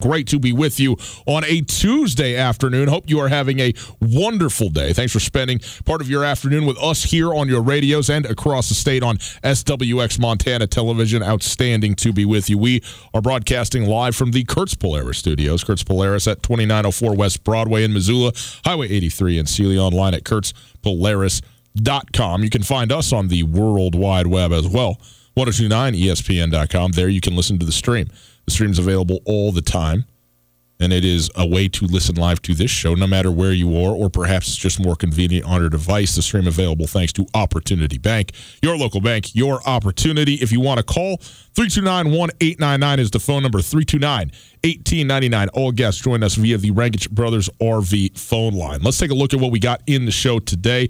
Great to be with you on a Tuesday afternoon. Hope you are having a wonderful day. Thanks for spending part of your afternoon with us here on your radios and across the state on SWX Montana Television. Outstanding to be with you. We are broadcasting live from the Kurtz Polaris studios. Kurtz Polaris at 2904 West Broadway in Missoula, Highway 83 in Seeley, online at kurtz kurtzpolaris.com. You can find us on the World Wide Web as well. 1029ESPN.com. There you can listen to the stream. The stream's available all the time, and it is a way to listen live to this show no matter where you are, or perhaps it's just more convenient on your device. The stream available thanks to Opportunity Bank, your local bank, your opportunity. If you want to call, 329 1899 is the phone number, 329 1899. All guests join us via the Rangitsch Brothers RV phone line. Let's take a look at what we got in the show today.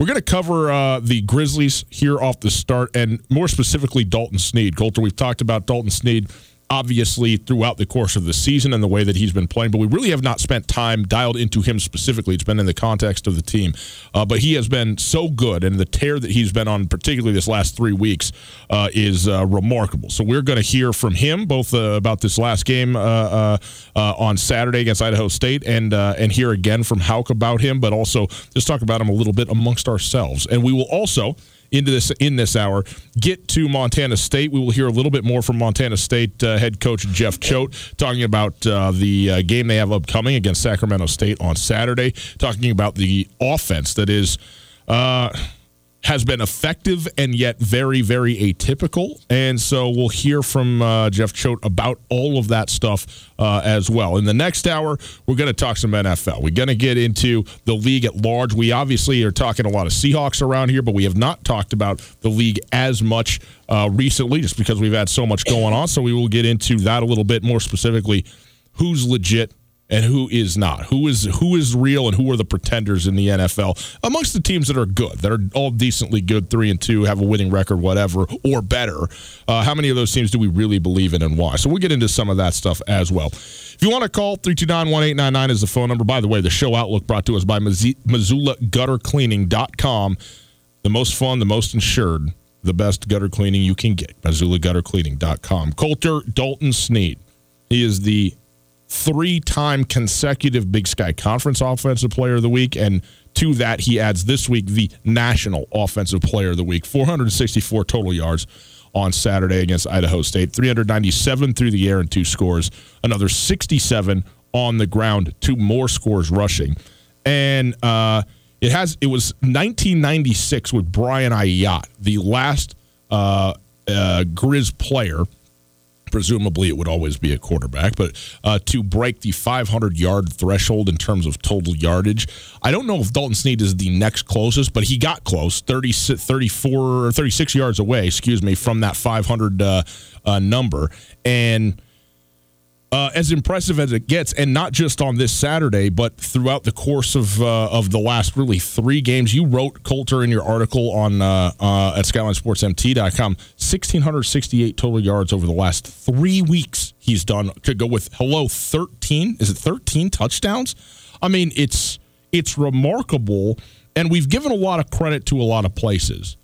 We're going to cover uh, the Grizzlies here off the start, and more specifically, Dalton Sneed. Colter, we've talked about Dalton Sneed obviously throughout the course of the season and the way that he's been playing, but we really have not spent time dialed into him specifically. It's been in the context of the team. Uh, but he has been so good, and the tear that he's been on, particularly this last three weeks, uh, is uh, remarkable. So we're going to hear from him both uh, about this last game uh, uh, on Saturday against Idaho State and, and hear again from Hauck about him, but also just talk about him a little bit amongst ourselves. And we will also into this in this hour. Get to Montana State. We will hear a little bit more from Montana State uh, head coach Jeff Choate talking about uh, the uh, game they have upcoming against Sacramento State on Saturday. Talking about the offense that is. Has been effective and yet very, very atypical. And so we'll hear from uh, Jeff Choate about all of that stuff uh, as well. In the next hour, we're going to talk some NFL. We're going to get into the league at large. We obviously are talking a lot of Seahawks around here, but we have not talked about the league as much uh, recently just because we've had so much going on. So we will get into that a little bit more specifically. Who's legit? And who is not? Who is who is real and who are the pretenders in the NFL amongst the teams that are good that are all decently good three and two have a winning record whatever or better? Uh, how many of those teams do we really believe in and why? So we'll get into some of that stuff as well. If you want to call 329-1899 is the phone number. By the way the show outlook brought to us by missoula gutter cleaning.com the most fun the most insured the best gutter cleaning you can get. Missoula gutter cleaning.com colter dalton sneed he is the three-time consecutive Big Sky Conference Offensive Player of the Week, and to that he adds this week the National Offensive Player of the Week. 464 total yards on Saturday against Idaho State, 397 through the air and two scores, another 67 on the ground, two more scores rushing, and uh, it has it was 1996 with Brian Ayat, the last uh, uh, Grizz player Presumably, it would always be a quarterback, but uh, to break the 500 yard threshold in terms of total yardage, I don't know if Dalton Sneed is the next closest, but he got close 30, 34 or 36 yards away, excuse me, from that 500 uh, uh, number. And uh, as impressive as it gets, and not just on this Saturday, but throughout the course of uh, of the last really three games. You wrote Colter in your article on uh, uh at SkylineSportsMT.com, 1,668 total yards over the last three weeks. He's done. Could go with hello 13. Is it 13 touchdowns? I mean, it's it's remarkable, and we've given a lot of credit to a lot of places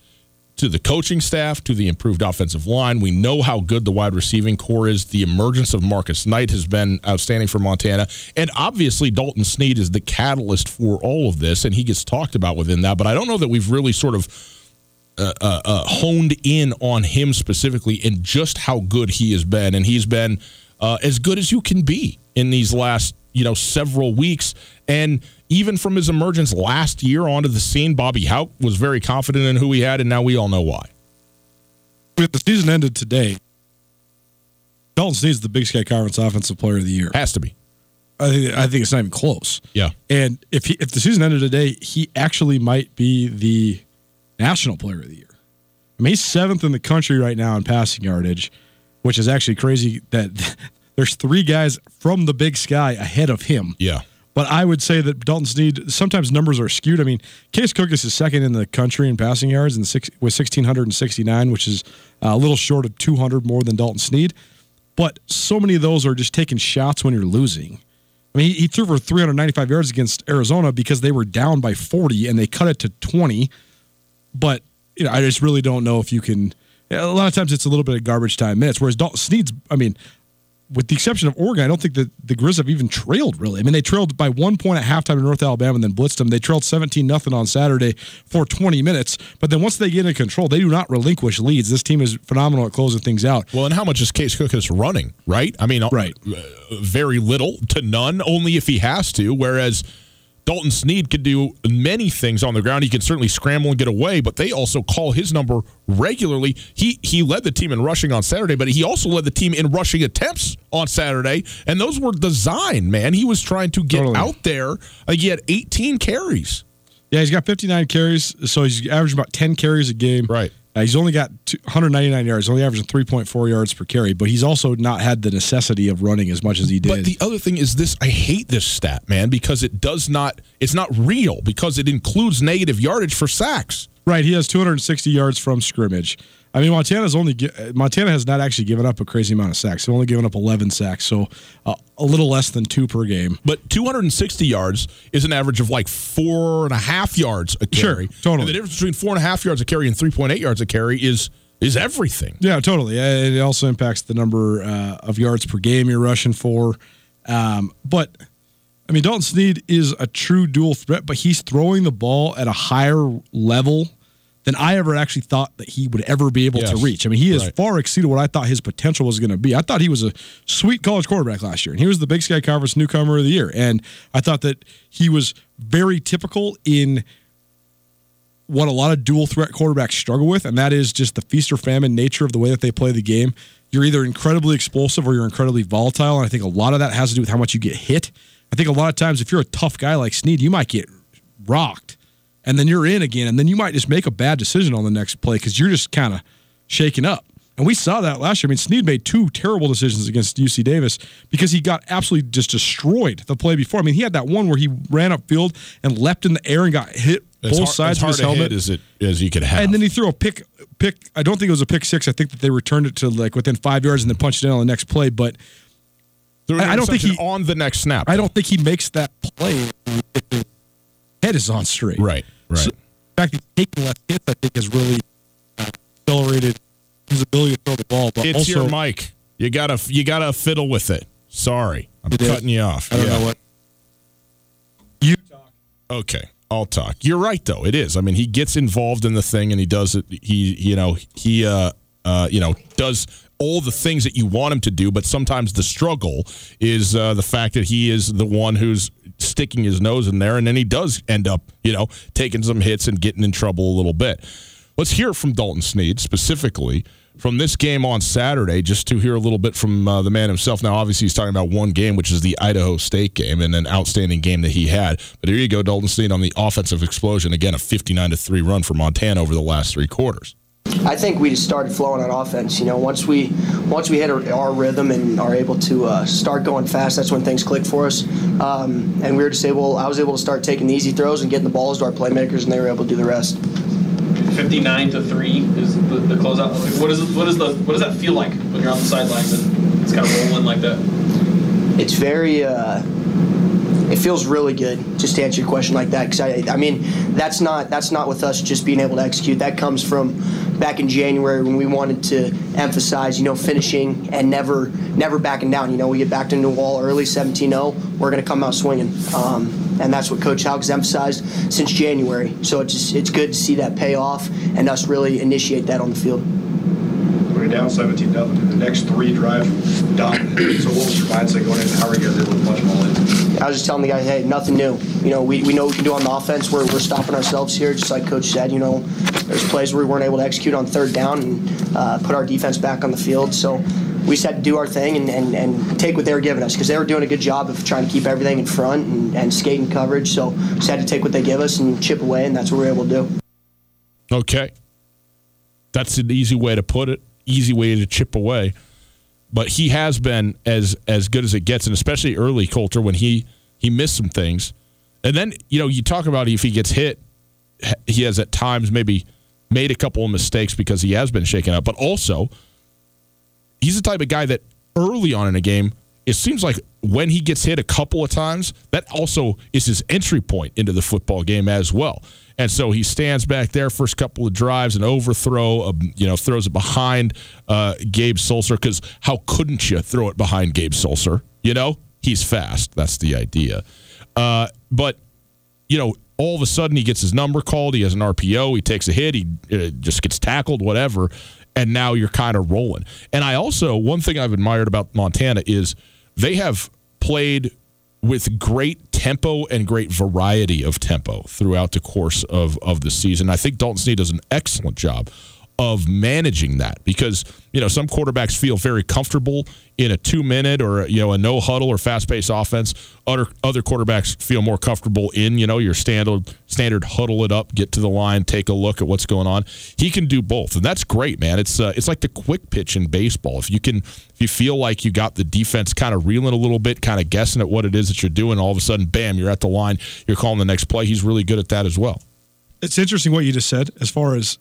to the coaching staff, to the improved offensive line. We know how good the wide receiving core is. The emergence of Marcus Knight has been outstanding for Montana. And obviously, Dalton Sneed is the catalyst for all of this, and he gets talked about within that. But I don't know that we've really sort of uh, uh, uh, honed in on him specifically and just how good he has been. And he's been uh, as good as you can be in these last, you know, several weeks. And even from his emergence last year onto the scene, Bobby Hauck was very confident in who he had, and now we all know why. If the season ended today, Dalton Sneed's the Big Sky Conference Offensive Player of the Year. Has to be. I think, I think it's not even close. Yeah. And if he, if the season ended today, he actually might be the National Player of the Year. I mean, he's seventh in the country right now in passing yardage, which is actually crazy that there's three guys from the Big Sky ahead of him. Yeah. But I would say that Dalton Sneed sometimes numbers are skewed. I mean, Case Cook is second in the country in passing yards and six, with 1,669, which is uh, a little short of 200 more than Dalton Sneed. But so many of those are just taking shots when you're losing. I mean, he, he threw for 395 yards against Arizona because they were down by 40 and they cut it to 20. But you know, I just really don't know if you can. A lot of times it's a little bit of garbage time minutes. Whereas Dalton Sneed's, I mean, with the exception of Oregon, I don't think that the Grizz have even trailed really. I mean, they trailed by one point at halftime in North Alabama and then blitzed them. They trailed 17 nothing on Saturday for 20 minutes. But then once they get in control, they do not relinquish leads. This team is phenomenal at closing things out. Well, and how much is Case Cookus running, right? I mean, right. Uh, very little to none, only if he has to. Whereas Dalton Sneed could do many things on the ground. He can certainly scramble and get away, but they also call his number regularly. He he led the team in rushing on Saturday, but he also led the team in rushing attempts on Saturday, and those were designed. Man, he was trying to get totally. out there. Uh, he had 18 carries. Yeah, he's got 59 carries, so he's averaging about 10 carries a game. Right. Uh, he's only got 199 yards, only averaging 3.4 yards per carry, but he's also not had the necessity of running as much as he did. But the other thing is this: I hate this stat, man, because it does not, it's not real because it includes negative yardage for sacks. Right, he has 260 yards from scrimmage. I mean, Montana's only Montana has not actually given up a crazy amount of sacks. They've only given up 11 sacks, so uh, a little less than two per game. But 260 yards is an average of like four and a half yards a carry. Sure, totally. And the difference between four and a half yards a carry and 3.8 yards a carry is is everything. Yeah, totally. It also impacts the number uh, of yards per game you're rushing for. Um, but I mean, Dalton Sneed is a true dual threat, but he's throwing the ball at a higher level than I ever actually thought that he would ever be able yes. to reach. I mean, he has right. far exceeded what I thought his potential was going to be. I thought he was a sweet college quarterback last year, and he was the Big Sky Conference newcomer of the year. And I thought that he was very typical in what a lot of dual threat quarterbacks struggle with, and that is just the feast or famine nature of the way that they play the game. You're either incredibly explosive or you're incredibly volatile, and I think a lot of that has to do with how much you get hit. I think a lot of times, if you're a tough guy like Sneed, you might get rocked and then you're in again, and then you might just make a bad decision on the next play because you're just kind of shaking up. And we saw that last year. I mean, Sneed made two terrible decisions against UC Davis because he got absolutely just destroyed the play before. I mean, he had that one where he ran upfield and leapt in the air and got hit both hard, sides of his helmet as it as you could have. And then he threw a pick pick. I don't think it was a pick six. I think that they returned it to like within five yards and then punched it in on the next play. But I, I don't think he on the next snap. I don't think he makes that play head is on straight. Right, right. So, in fact, taking less hits, I think, has really uh, accelerated his ability to throw the ball. But it's also, your mic. You gotta you gotta fiddle with it. Sorry, I'm cutting you off. I don't yeah. know what. You talk. Okay. I'll talk. You're right, though. It is. I mean, he gets involved in the thing, and he does it. He, you know, he, uh, uh, you know, does all the things that you want him to do. But sometimes the struggle is uh, the fact that he is the one who's sticking his nose in there, and then he does end up, you know, taking some hits and getting in trouble a little bit. Let's hear from Dalton Sneed specifically from this game on Saturday, just to hear a little bit from uh, the man himself. Now, obviously, he's talking about one game, which is the Idaho State game, and an outstanding game that he had. But here you go, Dalton Sneed on the offensive explosion. Again, a 59 to 3 run for Montana over the last three quarters. I think we just started flowing on offense. You know, once we once we hit our, rhythm and are able to uh, start going fast, that's when things click for us. Um, and we were just able. I was able to start taking the easy throws and getting the balls to our playmakers, and they were able to do the rest. 59 to three is the, the closeout. Like, what is what is the what does that feel like when you're on the sidelines and it's kind of rolling like that? It's very. Uh, it feels really good just to answer your question like that because I, I mean that's not that's not with us just being able to execute that comes from back in January when we wanted to emphasize you know finishing and never never backing down you know we get backed into a wall early 17-0 we're going to come out swinging um, and that's what Coach has emphasized since January so it's just it's good to see that pay off and us really initiate that on the field We're down 17 nothing. The next three drives done. So what was your mindset going in? How are you guys able to punch them all in? I was just telling the guys, hey, nothing new. You know, we, we know what we can do on the offense. We're, we're stopping ourselves here, just like Coach said. You know, there's plays where we weren't able to execute on third down and uh, put our defense back on the field. So we just had to do our thing and, and, and take what they were giving us because they were doing a good job of trying to keep everything in front and, and skating coverage. So just had to take what they give us and chip away, and that's what we were able to do. Okay. That's an easy way to put it, easy way to chip away. But he has been as as good as it gets, and especially early Colter when he he missed some things. And then, you know, you talk about if he gets hit, he has at times maybe made a couple of mistakes because he has been shaken up, but also he's the type of guy that early on in a game, it seems like when he gets hit a couple of times, that also is his entry point into the football game as well. And so he stands back there first couple of drives, an overthrow, um, you know, throws it behind uh, Gabe Sulser because how couldn't you throw it behind Gabe Sulser? You know, he's fast. That's the idea. Uh, but you know, all of a sudden he gets his number called. He has an RPO. He takes a hit. He uh, just gets tackled, whatever. And now you're kind of rolling. And I also, one thing I've admired about Montana is they have played with great tempo and great variety of tempo throughout the course of, of the season. I think Dalton Sneed does an excellent job of managing that because you know some quarterbacks feel very comfortable in a two minute or you know a no huddle or fast paced offense. Other other quarterbacks feel more comfortable in you know your standard standard huddle it up, get to the line, take a look at what's going on. He can do both, and that's great, man. It's uh, it's like the quick pitch in baseball. If you can, if you feel like you got the defense kind of reeling a little bit, kind of guessing at what it is that you're doing, all of a sudden, bam, you're at the line. You're calling the next play. He's really good at that as well. It's interesting what you just said as far as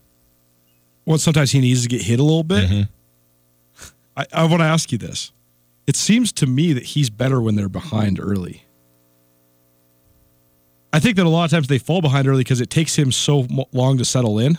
well, sometimes he needs to get hit a little bit. Mm-hmm. I, I want to ask you this. It seems to me that he's better when they're behind early. I think that a lot of times they fall behind early because it takes him so long to settle in.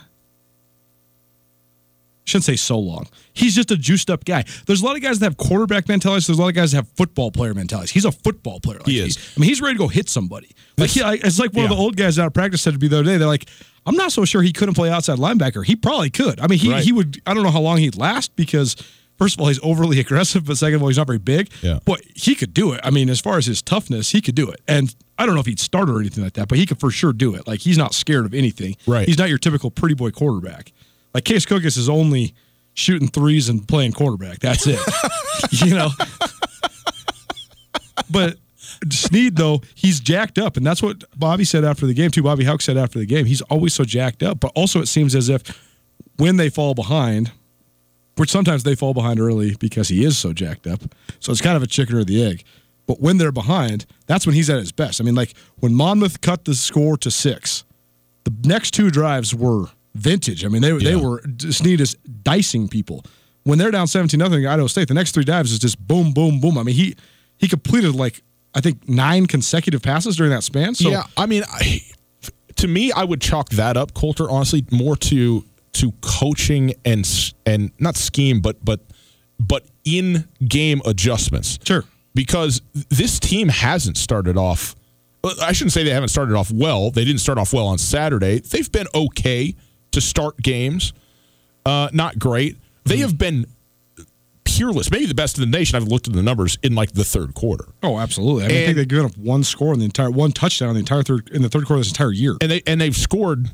Shouldn't say so long. He's just a juiced up guy. There's a lot of guys that have quarterback mentalities. There's a lot of guys that have football player mentalities. He's a football player. Like He is. I mean, he's ready to go hit somebody. Like he, I- it's like one of the old guys out of practice said to me the other day. They're like, I'm not so sure he couldn't play outside linebacker. He probably could. I mean, he Right. he would. I don't know how long he'd last because first of all, he's overly aggressive, but second of all, he's not very big. Yeah. But he could do it. I mean, as far as his toughness, he could do it. And I don't know if he'd start or anything like that, but he could for sure do it. Like he's not scared of anything. Right. He's not your typical pretty boy quarterback. Like Case Cookus is only shooting threes and playing quarterback. That's it. you know. But Sneed though, he's jacked up, and that's what Bobby said after the game too. Bobby Hauck said after the game, he's always so jacked up. But also, it seems as if when they fall behind, which sometimes they fall behind early because he is so jacked up. So it's kind of a chicken or the egg. But when they're behind, that's when he's at his best. I mean, like when Monmouth cut the score to six, the next two drives were vintage. I mean, they they Yeah. were Sneed is dicing people. When they're down seventeen nothing Idaho State, the next three dives is just boom, boom, boom. I mean, he he completed like I think nine consecutive passes during that span. So yeah, I mean, I, to me, I would chalk that up, Colter, honestly, more to to coaching and and not scheme, but but but in game adjustments. Sure. because this team hasn't started off. I shouldn't say they haven't started off well. They didn't start off well on Saturday. They've been okay to start games. Uh, not great. They have been peerless, maybe the best in the nation. I've looked at the numbers in like the third quarter. Oh, absolutely. I, mean, I think they've given up one score in the entire one touchdown in the entire third in the third quarter this entire year. and they and they've scored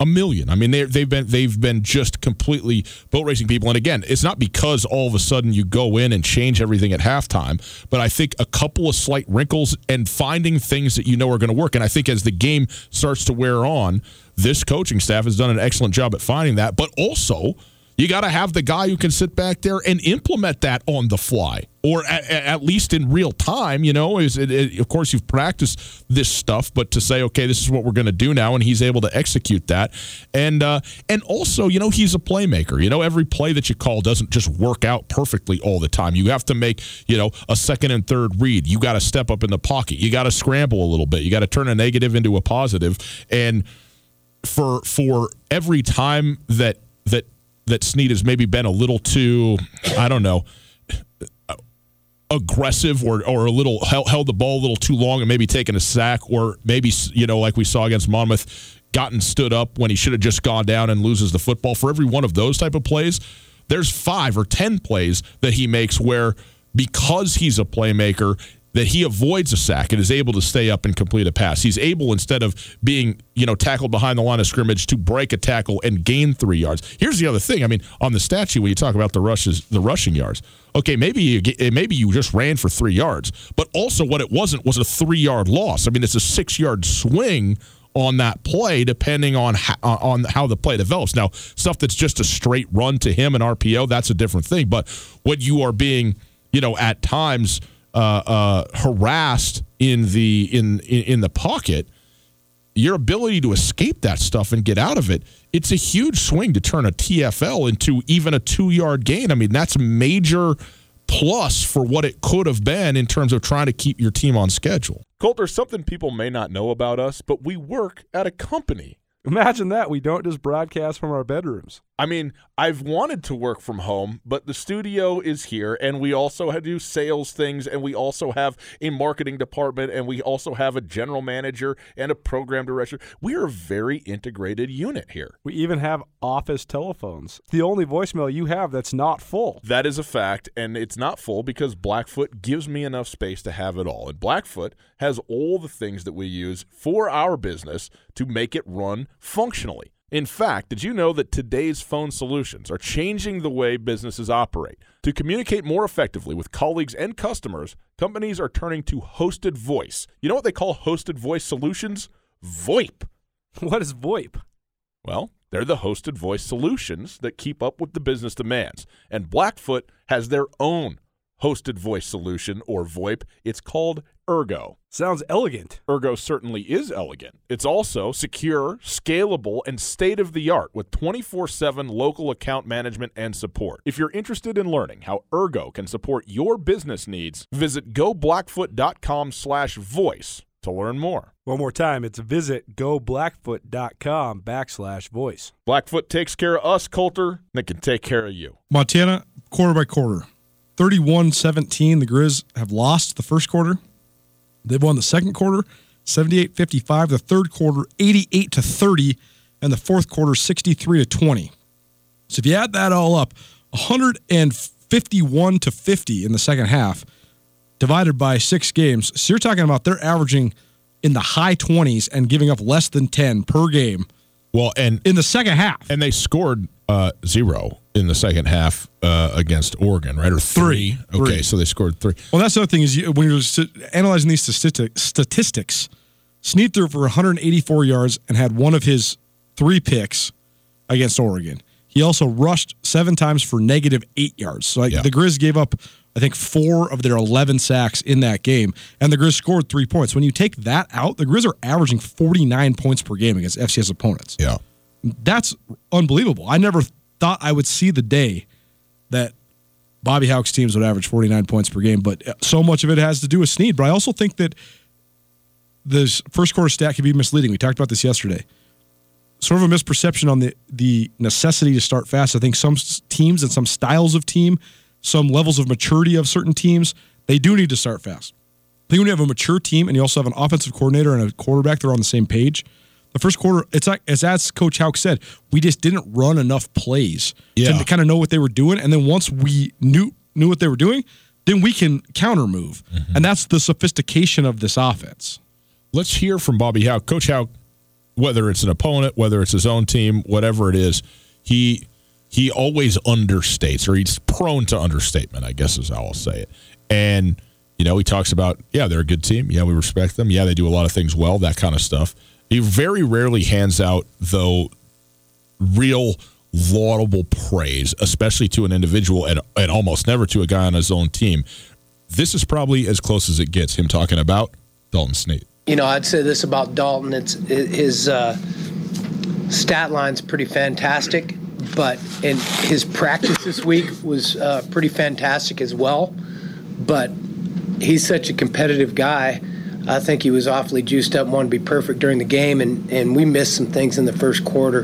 A million. I mean, they they've been they've been just completely boat racing people. And again, it's not because all of a sudden you go in and change everything at halftime, but I think a couple of slight wrinkles and finding things that you know are going to work. And I think as the game starts to wear on, this coaching staff has done an excellent job at finding that. But also, you got to have the guy who can sit back there and implement that on the fly, or at, at least in real time. You know, is it, it, of course you've practiced this stuff, but to say, okay, this is what we're going to do now, and he's able to execute that, and uh, and also, you know, he's a playmaker. You know, every play that you call doesn't just work out perfectly all the time. You have to make, you know, a second and third read. You got to step up in the pocket. You got to scramble a little bit. You got to turn a negative into a positive, and for for every time that that that Sneed has maybe been a little too, I don't know, aggressive or, or a little held, held the ball a little too long and maybe taken a sack or maybe, you know, like we saw against Monmouth, gotten stood up when he should have just gone down and loses the football. For every one of those type of plays, there's five or 10 plays that he makes where because he's a playmaker, that he avoids a sack and is able to stay up and complete a pass. He's able instead of being, you know, tackled behind the line of scrimmage to break a tackle and gain 3 yards. Here's the other thing. I mean, on the statue when you talk about the rushes, the rushing yards. Okay, maybe you eh, maybe you just ran for 3 yards, but also what it wasn't was a 3-yard loss. I mean, it's a 6-yard swing on that play, depending on how, uh, on how the play develops. Now, stuff that's just a straight run to him and RPO, that's a different thing. But when you are being, you know, at times uh, uh, harassed in the in, in in the pocket, your ability to escape that stuff and get out of it, it's a huge swing to turn a TFL into even a two yard gain. I mean, that's a major plus for what it could have been in terms of trying to keep your team on schedule. Colt, there's something people may not know about us, but we work at a company. Imagine that. We don't just broadcast from our bedrooms. I mean, I've wanted to work from home, but the studio is here, and we also do sales things, and we also have a marketing department, and we also have a general manager and a program director. We are a very integrated unit here. We even have office telephones. The only voicemail you have that's not full. That is a fact, and it's not full because Blackfoot gives me enough space to have it all. And Blackfoot has all the things that we use for our business to make it run functionally. In fact, did you know that today's phone solutions are changing the way businesses operate? To communicate more effectively with colleagues and customers, companies are turning to hosted voice. You know what they call hosted voice solutions? VoIP. What is VoIP? Well, they're the hosted voice solutions that keep up with the business demands. And Blackfoot has their own hosted voice solution or VoIP. It's called Ergo. Sounds elegant. Ergo certainly is elegant. It's also secure, scalable, and state of the art with 24 7 local account management and support. If you're interested in learning how Ergo can support your business needs, visit goblackfoot.com slash voice to learn more. One more time, it's visit goblackfoot.com backslash voice. Blackfoot takes care of us, Colter, and it can take care of you. Montana, quarter by quarter. 31 17, the Grizz have lost the first quarter. They've won the second quarter, 78 55, the third quarter, 88 to 30, and the fourth quarter, 63 to 20. So if you add that all up, 151 to 50 in the second half, divided by six games. So you're talking about they're averaging in the high 20s and giving up less than 10 per game. Well, and in the second half, and they scored uh, zero in the second half uh, against Oregon, right? Or three. Three. Okay, Three. so they scored three. Well, that's the other thing is you, when you're analyzing these statistics, statistics, Sneed threw for 184 yards and had one of his three picks against Oregon. He also rushed seven times for negative eight yards. So like, Yeah. the Grizz gave up, I think, four of their 11 sacks in that game, and the Grizz scored three points. When you take that out, the Grizz are averaging 49 points per game against FCS opponents. Yeah. That's unbelievable. I never thought I would see the day that Bobby Hauck's teams would average 49 points per game, but so much of it has to do with Sneed. But I also think that this first quarter stat can be misleading. We talked about this yesterday. Sort of a misperception on the the necessity to start fast. I think some teams and some styles of team, some levels of maturity of certain teams, they do need to start fast. I think when you have a mature team and you also have an offensive coordinator and a quarterback, they're on the same page. The first quarter, it's like as as Coach Hauck said, we just didn't run enough plays Yeah. to kind of know what they were doing. And then once we knew knew what they were doing, then we can counter move. Mm-hmm. And that's the sophistication of this offense. Let's hear from Bobby Hauck. Coach Hauck whether it's an opponent, whether it's his own team, whatever it is, he he always understates or he's prone to understatement, I guess is how I'll say it. And you know, he talks about, yeah, they're a good team. Yeah, we respect them. Yeah, they do a lot of things well, that kind of stuff. He very rarely hands out though real laudable praise, especially to an individual and, and almost never to a guy on his own team. This is probably as close as it gets him talking about Dalton Sneed. You know, I'd say this about Dalton. It's his uh, stat line's pretty fantastic, but in his practice this week was uh, pretty fantastic as well. But he's such a competitive guy. I think he was awfully juiced up, wanted to be perfect during the game, and, and we missed some things in the first quarter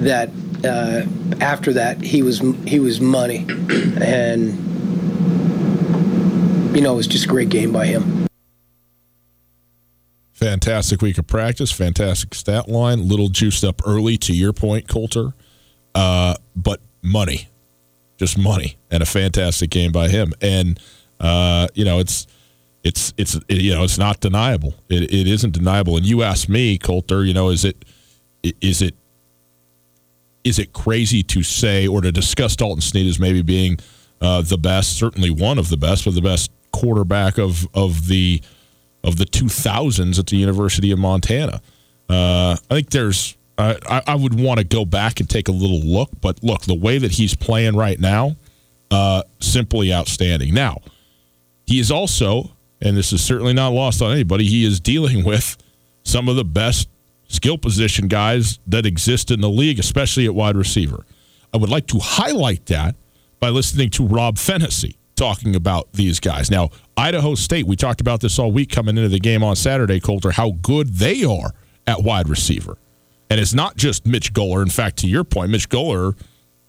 that uh, after that he was he was money, and you know it was just a great game by him. Fantastic week of practice, fantastic stat line, little juiced up early to your point, Colter, uh, but money, just money, and a fantastic game by him, and uh, you know it's it's it's it, you know it's not deniable. It, it isn't deniable. And you asked me, Colter, you know, is it is it is it crazy to say or to discuss Dalton Sneed as maybe being uh, the best, certainly one of the best, but the best quarterback of of the of the 2000s at the University of Montana? Uh, I think there's. I, I would want to go back and take a little look, but look, the way that he's playing right now, uh, simply outstanding. Now, he is also, and this is certainly not lost on anybody, he is dealing with some of the best skill position guys that exist in the league, especially at wide receiver. I would like to highlight that by listening to Rob Phenicie talking about these guys. Now, Idaho State, we talked about this all week coming into the game on Saturday, Colter, how good they are at wide receiver. And it's not just Mitch Gueller. In fact, to your point, Mitch Gueller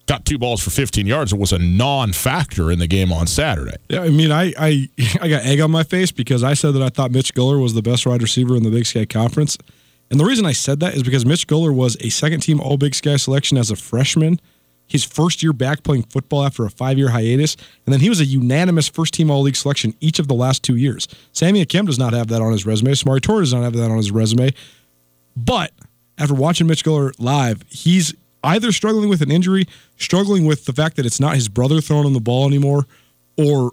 got two balls for 15 yards. It was a non-factor in the game on Saturday. Yeah, I mean, I, I I got egg on my face because I said that I thought Mitch Gueller was the best wide receiver in the Big Sky Conference. And the reason I said that is because Mitch Gueller was a second team All Big Sky selection as a freshman, his first year back playing football after a five year hiatus. And then he was a unanimous first team All League selection each of the last two years. Sammy Akem does not have that on his resume. Samori Toure does not have that on his resume. But after watching Mitch Guller live, he's either struggling with an injury, struggling with the fact that it's not his brother throwing him the ball anymore, or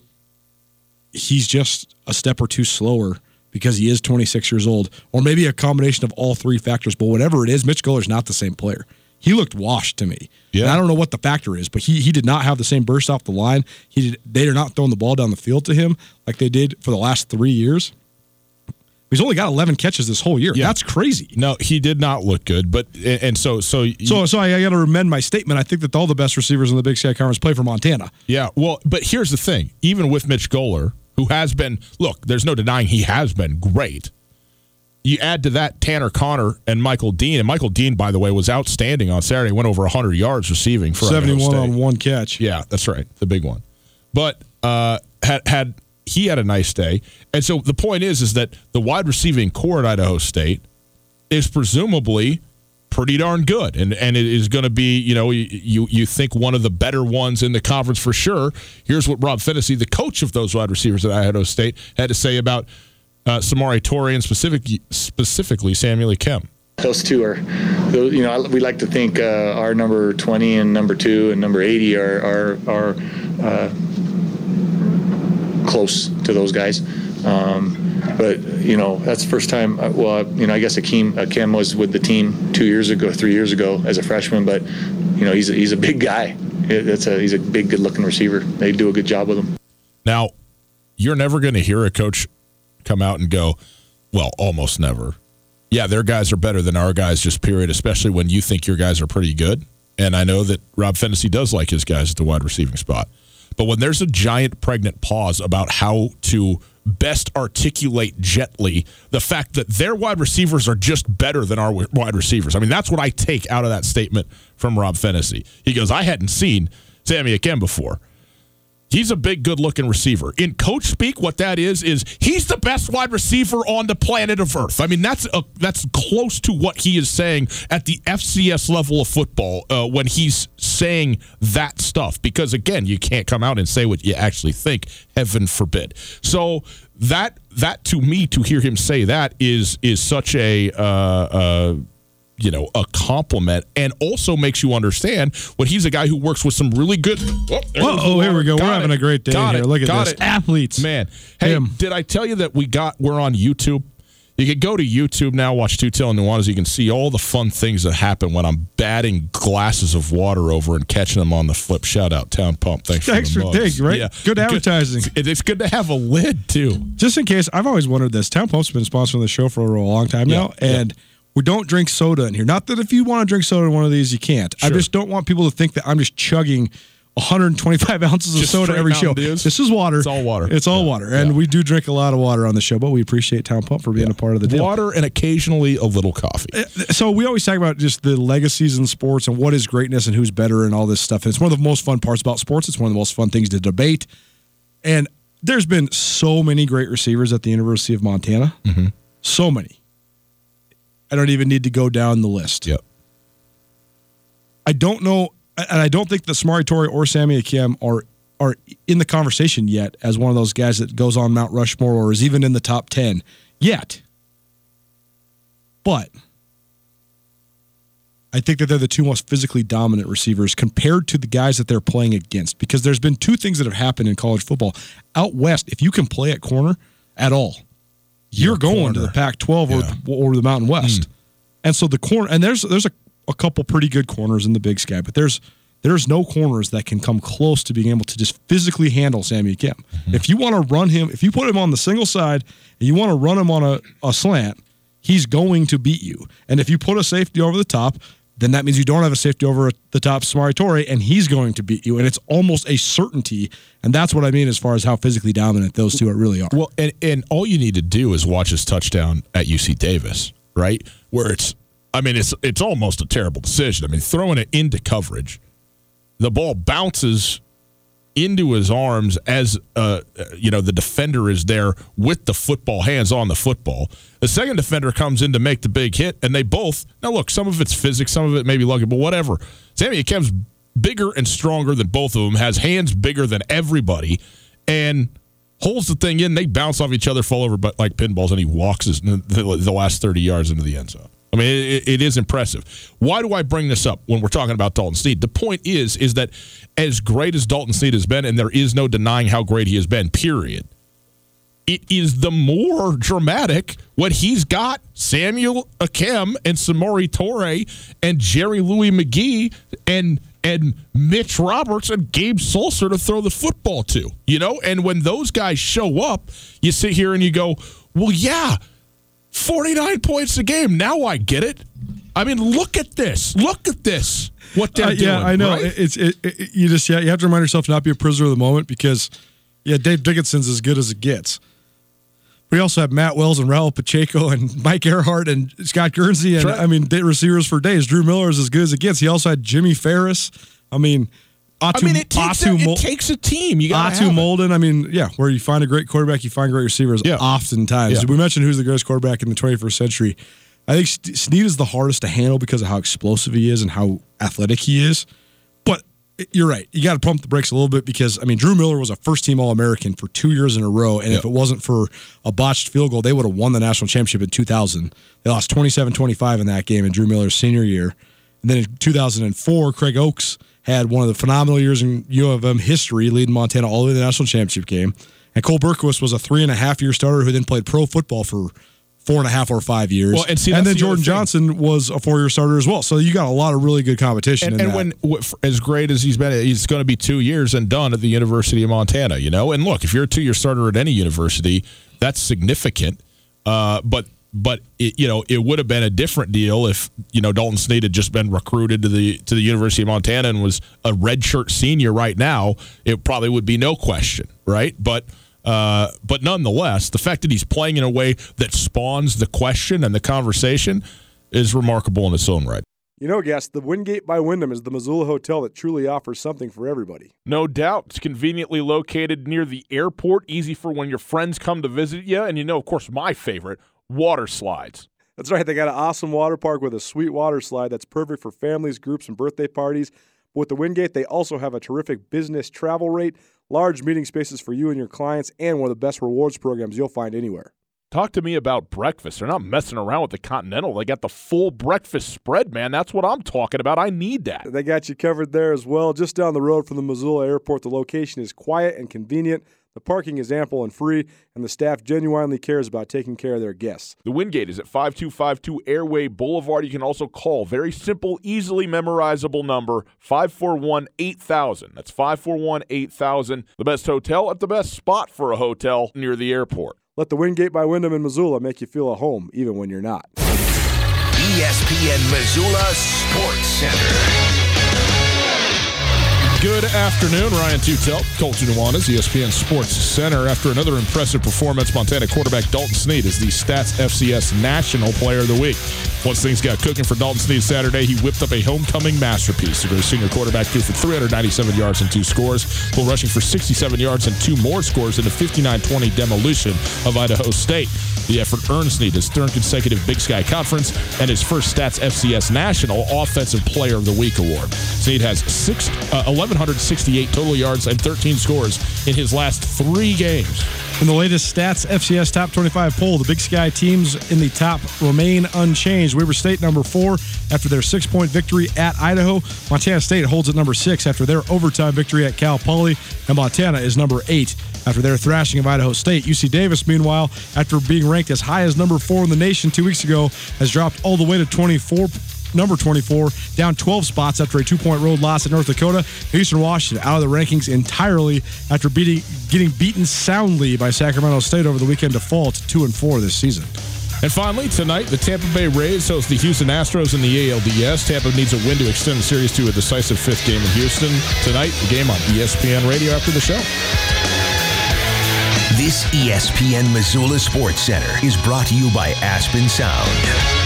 he's just a step or two slower because he is 26 years old, or maybe a combination of all three factors. But whatever it is, Mitch Gueller's not the same player. He looked washed to me. Yeah. And I don't know what the factor is, but he he did not have the same burst off the line. He did, they are not throwing the ball down the field to him like they did for the last three years. He's only got 11 catches this whole year. Yeah. That's crazy. No, he did not look good. But and so so you, so so I, I got to amend my statement. I think that all the best receivers in the Big Sky Conference play for Montana. Yeah. Well, but here's the thing. Even with Mitch Gueller, who has been look, there's no denying he has been great. You add to that Tanner Conner and Michael Dean, and Michael Dean, by the way, was outstanding on Saturday. Went over 100 yards receiving for 71 on one catch. Yeah, that's right, the big one. But uh, had had he had a nice day, and so the point is, is that the wide receiving core at Idaho State is presumably pretty darn good, and and it is going to be you know you you think one of the better ones in the conference for sure. Here's what Rob Phenicie, the coach of those wide receivers at Idaho State, had to say about uh, Samori Toure and specific, specifically Samuel Akem. Those two are, you know, we like to think uh, our number 20 and number two and number 80 are are, are uh, close to those guys. Um, but you know that's the first time. Uh, well, you know, I guess Akeem Akem was with the team two years ago, three years ago as a freshman. But you know, he's a, he's a big guy. It's a he's a big, good-looking receiver. They do a good job with him. Now, you're never going to hear a coach come out and go, well, almost never. Yeah, their guys are better than our guys, just period, especially when you think your guys are pretty good. And I know that Rob Phenicie does like his guys at the wide receiving spot. But when there's a giant pregnant pause about how to best articulate gently the fact that their wide receivers are just better than our wide receivers. I mean, that's what I take out of that statement from Rob Phenicie. He goes, I hadn't seen Sammy Akem before. He's a big, good looking receiver. In coach speak, what that is is he's the best wide receiver on the planet of Earth. I mean, that's a, that's close to what he is saying at the FCS level of football uh, when he's saying that stuff. Because again, you can't come out and say what you actually think. Heaven forbid. So that that to me to hear him say that is is such a uh, uh, you know a compliment and also makes you understand what he's a guy who works with some really good. Oh, there Whoa, goes oh, here we go. Got We're having a great day Got here. it. Look at Got this. it. Athletes. Man, hey, Him. did I tell you that we got we're on YouTube? You can go to YouTube now, watch Two Tail Nuanez. You can see all the fun things that happen when I'm batting glasses of water over and catching them on the flip. Shout out Town Pump. Thanks, Thanks for the mugs. dig, right? Yeah. Good advertising. It- It's good to have a lid too. Just in case, I've always wondered this. Town Pump's been sponsoring the show for a long time now, And. yeah. We don't drink soda in here. Not that if you want to drink soda in one of these, you can't. I just don't want people to think that I'm just chugging 125 ounces of Just soda every show. Dews? This is water. It's all water. It's all Yeah, water, and yeah. we do drink a lot of water on the show. But we appreciate Town Pump for being a part of the deal. Water and occasionally a little coffee. so we always talk about just the legacies in sports and what is greatness and who's better and all this stuff. And it's one of the most fun parts about sports. It's one of the most fun things to debate. And there's been so many great receivers at the University of Montana. Mm-hmm. So many. I don't even need to go down the list. Yep. I don't know, and I don't think that Samori Toure or Sammy Akem are are in the conversation yet as one of those guys that goes on Mount Rushmore or is even in the top ten yet. But I think that they're the two most physically dominant receivers compared to the guys that they're playing against. Because there's been two things that have happened in college football. Out west, if you can play at corner at all, you're, going to the Pac-12 Yeah. Or, or the Mountain West. And so the corner, and there's there's a, a couple pretty good corners in the Big Sky, but there's there's no corners that can come close to being able to just physically handle Sammy Kim. Mm-hmm. If you want to run him, if you put him on the single side and you want to run him on a, a slant, he's going to beat you. And if you put a safety over the top, then that means you don't have a safety over the top Samori Toure, and he's going to beat you. And it's almost a certainty. And that's what I mean as far as how physically dominant those two are really are. Well, and, and all you need to do is watch his touchdown at UC Davis, right? Where it's, I mean, it's it's almost a terrible decision. I mean, throwing it into coverage, the ball bounces into his arms as uh, you know the defender is there with the football hands on the football. The second defender comes in to make the big hit, and they both now look. Some of it's physics, some of it may be lucky, but whatever. Sammy Akem's bigger and stronger than both of them, has hands bigger than everybody, and holds the thing in. They bounce off each other, fall over, but like pinballs, and he walks his, the, the last thirty yards into the end zone. I mean, it, it is impressive. Why do I bring this up when we're talking about Dalton Sneed? The point is, is that as great as Dalton Sneed has been, and there is no denying how great he has been. Period. It is the more dramatic what he's got Samuel Akem and Samori Toure and Jerry Louie-McGee and and Mitch Roberts and Gabe Sulser to throw the football to, you know? And when those guys show up, you sit here and you go, well, yeah, 49 points a game. Now I get it. I mean, look at this. Look at this. What they're Uh, doing. yeah, I know. right? It's it, it, you just yeah, you have to remind yourself to not be a prisoner of the moment because yeah, Dave Dickenson's as good as it gets. We also have Matt Wells and Raul Pacheco and Mike Earhart and Scott Guernsey and Right. I mean, receivers for days. Drew Miller is as good as it gets. He also had Jimmy Farris. I mean, Atu, I mean, it takes, a, it takes a team. You got Etu Molden. I mean, yeah, where you find a great quarterback, you find great receivers. Yeah. Oftentimes, Yeah. we mentioned who's the greatest quarterback in the 21st century. I think Sneed is the hardest to handle because of how explosive he is and how athletic he is. But you're right. You got to pump the brakes a little bit because I mean, Drew Miller was a first team All American for two years in a row, and if it wasn't for a botched field goal, they would have won the national championship in 2000. They lost 27-25 in that game in Drew Miller's senior year, and then in 2004, Craig Ochs had one of the phenomenal years in U of M history, leading Montana all the way to the national championship game. And Cole Berkowitz was a three and a half year starter who then played pro football for four and a half or five years. Well, and see, and then the Jordan. Johnson was a four year starter as well. So you got a lot of really good competition. and, and when as great as he's been, he's going to be two years and done at the University of Montana. You know, and look, if you're a two-year starter at any university, that's significant. Uh, but but it, you know, it would have been a different deal if you know Dalton Sneed had just been recruited to the to the University of Montana and was a redshirt senior right now. It probably would be no question, right? But. Uh, but nonetheless, the fact that he's playing in a way that spawns the question and the conversation is remarkable in its own right. You know, guests, the Wingate by Wyndham is the Missoula hotel that truly offers something for everybody. No doubt. It's conveniently located near the airport, easy for when your friends come to visit you. And you know, of course, my favorite water slides. That's right, they got an awesome water park with a sweet water slide that's perfect for families, groups, and birthday parties. But with the Wingate, they also have a terrific business travel rate, large meeting spaces for you and your clients, and one of the best rewards programs you'll find anywhere. Talk to me about breakfast. They're not messing around with the Continental. They got the full breakfast spread, man. That's what I'm talking about. I need that. They got you covered there as well. Just down the road from the Missoula airport, the location is quiet and convenient. The parking is ample and free, and the staff genuinely cares about taking care of their guests. The Wingate is at 5252 Airway Boulevard. You can also call very simple, easily memorizable number 541 8000. That's 541 8000. The best hotel at the best spot for a hotel near the airport. Let the Wingate by Wyndham in Missoula make you feel at home, even when you're not. ESPN Missoula Sports Center. Good afternoon, Ryan Tutel, Colter Nuanez, ESPN Sports Center. After another impressive performance, Montana quarterback Dalton Sneed is the Stats FCS National Player of the Week. Once things got cooking for Dalton Sneed Saturday, he whipped up a homecoming masterpiece. The senior quarterback threw for 397 yards and two scores, while rushing for 67 yards and two more scores in a 59-20 demolition of Idaho State. The effort earned Sneed his third consecutive Big Sky Conference and his first Stats FCS National Offensive Player of the Week award. Sneed has six, uh, 1,168 total yards and 13 scores in his last three games. In the latest Stats FCS Top 25 poll, the Big Sky teams in the top remain unchanged. Weber State number four after their six-point victory at Idaho. Montana State holds at number six after their overtime victory at Cal Poly, and Montana is number eight after their thrashing of Idaho State. UC Davis, meanwhile, after being ranked as high as number four in the nation two weeks ago, has dropped all the way to 24 number 24, down 12 spots after a two point road loss at North Dakota. Eastern Washington out of the rankings entirely after beating, getting beaten soundly by Sacramento State over the weekend to fall to 2 and 4 this season. And finally, tonight, the Tampa Bay Rays host the Houston Astros in the ALDS. Tampa needs a win to extend the series to a decisive fifth game in Houston. Tonight, the game on ESPN Radio after the show. This ESPN Missoula Sports Center is brought to you by Aspen Sound.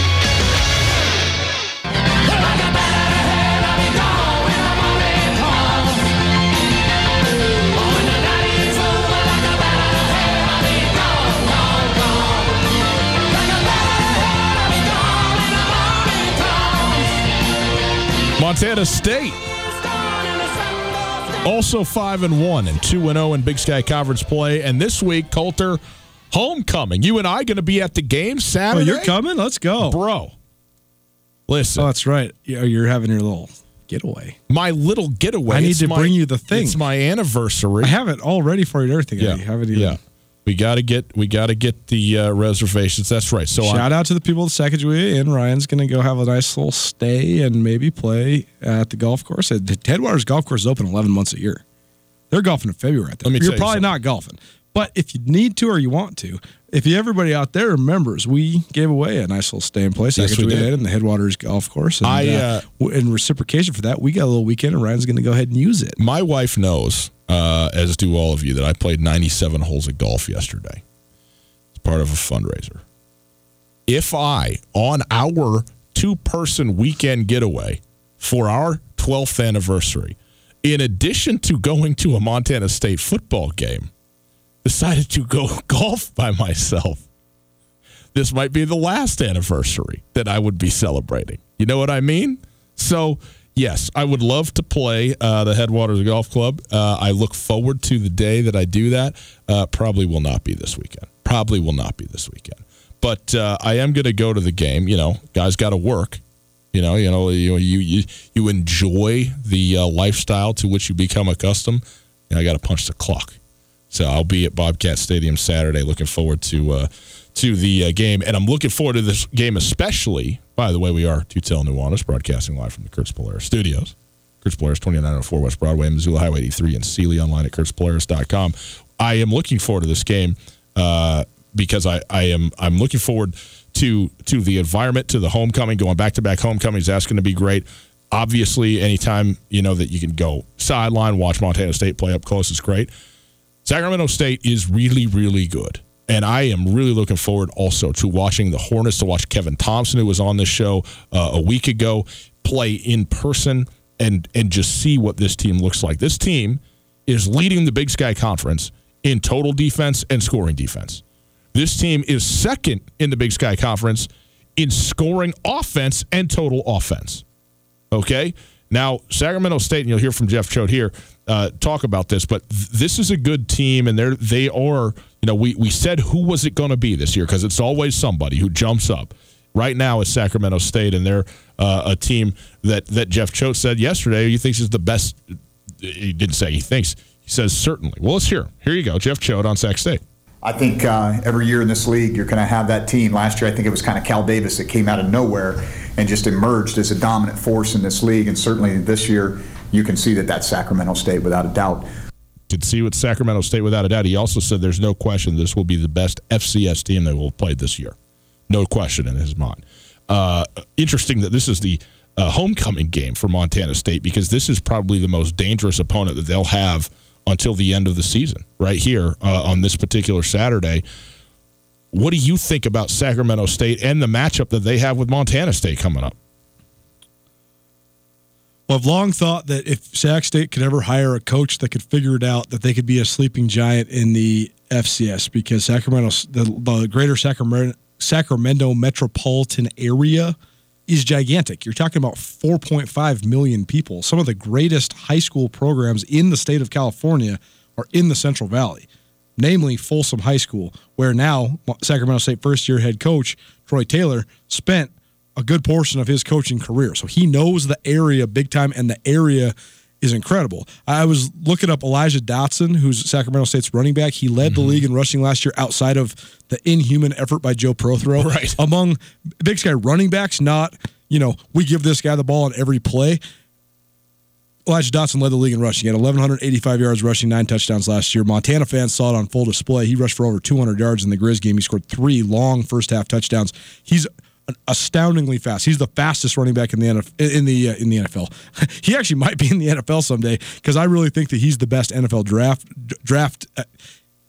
Montana State also 5 and 1 and 2 and 0 in Big Sky Conference play and this week Colter homecoming. You and I going to be at the game Saturday. Oh, you're coming? Let's go. Bro. Listen. Oh, that's right. You're having your little getaway. My little getaway. I need It's to my- bring you the thing. It's my anniversary. I have it all ready for you and everything. Yeah. I haven't even. Yeah. We got to get we got to get the uh, reservations. That's right. So Shout out to the people at Sacagawea and Ryan's going to go have a nice little stay and maybe play at the golf course. Uh, The Headwaters Golf Course is open 11 months a year. They're golfing in February. Let me You're tell you probably something. not golfing. But if you need to or you want to, if you, everybody out there remembers, we gave away a nice little stay in place. Yes, we did. in the Headwaters Golf Course. And, I, uh, w- in reciprocation for that, we got a little weekend and Ryan's going to go ahead and use it. my wife knows, uh, as do all of you, that I played 97 holes of golf yesterday. It's part of a fundraiser. If I, on our two person weekend getaway for our 12th anniversary, in addition to going to a Montana State football game, decided to go golf by myself, this might be the last anniversary that I would be celebrating. You know what I mean? So, yes, I would love to play uh, the Headwaters Golf Club. Uh, I look forward to the day that I do that. Uh, probably will not be this weekend. Probably will not be this weekend. But uh, I am going to go to the game. You know, guys got to work. You know, you know, you you you, you enjoy the uh, lifestyle to which you become accustomed. And I got to punch the clock. So I'll be at Bobcat Stadium Saturday. Looking forward to uh, to the uh, game, and I'm looking forward to this game especially. By the way, we are Tutel Nuanez, broadcasting live from the Kurtz Polaris studios. Kurtz Polaris, 2904 West Broadway, Missoula Highway 83, and Seeley online at kurtzpolaris.com. I am looking forward to this game uh, because I, I am I'm looking forward to to the environment, to the homecoming, going back to back homecomings. That's going to be great. Obviously, anytime you know that you can go sideline, watch Montana State play up close is great. Sacramento State is really, really good. And I am really looking forward also to watching the Hornets, to watch Kevin Thompson, who was on this show uh, a week ago, play in person and and just see what this team looks like. This team is leading the Big Sky Conference in total defense and scoring defense. This team is second in the Big Sky Conference in scoring offense and total offense. Okay. Now, Sacramento State, and you'll hear from Jeff Choate here, uh, talk about this, but th- this is a good team, and they're they are you know, we, we said who was it going to be this year because it's always somebody who jumps up. Right now is Sacramento State, and they're uh, a team that, that Jeff Choate said yesterday he thinks is the best. He didn't say he thinks. He says certainly. Well, let's hear. Here you go, Jeff Choate on Sac State. I think uh, every year in this league, you're going to have that team. Last year, I think it was kind of Cal Davis that came out of nowhere and just emerged as a dominant force in this league. And certainly this year, you can see that that's Sacramento State without a doubt. Could see with Sacramento State without a doubt. He also said there's no question this will be the best FCS team they will have played this year. No question in his mind. Uh, interesting that this is the uh, homecoming game for Montana State because this is probably the most dangerous opponent that they'll have until the end of the season, right here uh, on this particular Saturday. What do you think about Sacramento State and the matchup that they have with Montana State coming up? Well, I've long thought that if Sac State could ever hire a coach that could figure it out, that they could be a sleeping giant in the FCS because Sacramento, the, the greater Sacramento, Sacramento metropolitan area is gigantic. You're talking about 4.5 million people. Some of the greatest high school programs in the state of California are in the Central Valley, namely Folsom High School, where now Sacramento State first year head coach Troy Taylor spent a good portion of his coaching career. So he knows the area big time, and the area is incredible. I was looking up Elijah Dotson, who's Sacramento State's running back. He led mm-hmm. the league in rushing last year outside of the inhuman effort by Joe Protheroe. Right. Among Big Sky running backs, not, you know, we give this guy the ball on every play. Elijah Dotson led the league in rushing. He had 1,185 yards rushing, nine touchdowns last year. Montana fans saw it on full display. He rushed for over 200 yards in the Grizz game. He scored three long first half touchdowns. He's astoundingly fast. He's the fastest running back in the NFL, in the uh, in the NFL. he actually might be in the NFL someday because I really think that he's the best NFL draft draft. Uh,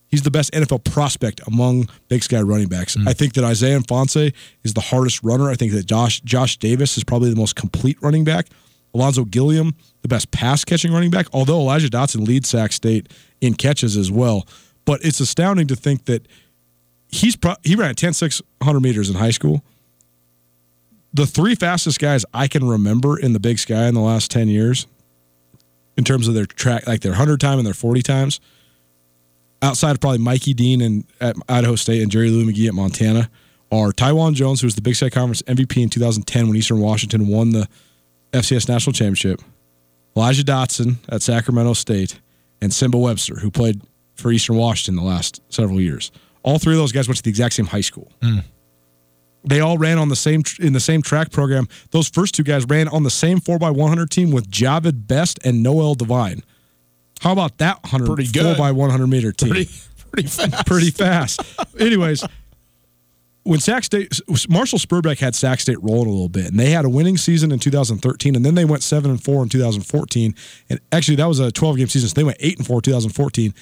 he's the best NFL prospect among Big Sky running backs. Mm. I think that Isaiah Ifanse is the hardest runner. I think that Josh Josh Davis is probably the most complete running back. Ulonzo Gilliam, the best pass catching running back. Although Elijah Dotson leads Sac State in catches as well, but it's astounding to think that he's pro- he ran 10 600 meters in high school the three fastest guys I can remember in the Big Sky in the last 10 years, in terms of their track, like their 100 time and their 40 times, outside of probably Mikey Dean and at Idaho State and Jerry Louie-McGee at Montana, are Taiwan Jones, who was the Big Sky Conference MVP in 2010 when Eastern Washington won the FCS National Championship, Elijah Dotson at Sacramento State, and Nsimba Webster, who played for Eastern Washington the last several years. All three of those guys went to the exact same high school. Mm. They all ran on the same in the same track program. Those first two guys ran on the same four x one hundred team with Jahvid Best and Noel Devine. How about that hundred four by one hundred meter team? Pretty, pretty fast. Pretty fast. Anyways, when Sac State Marshall Sperbeck had Sac State rolling a little bit, and they had a winning season in 2013, and then they went seven and four in 2014. And actually, that was a 12 game season, so they went eight and four 2014,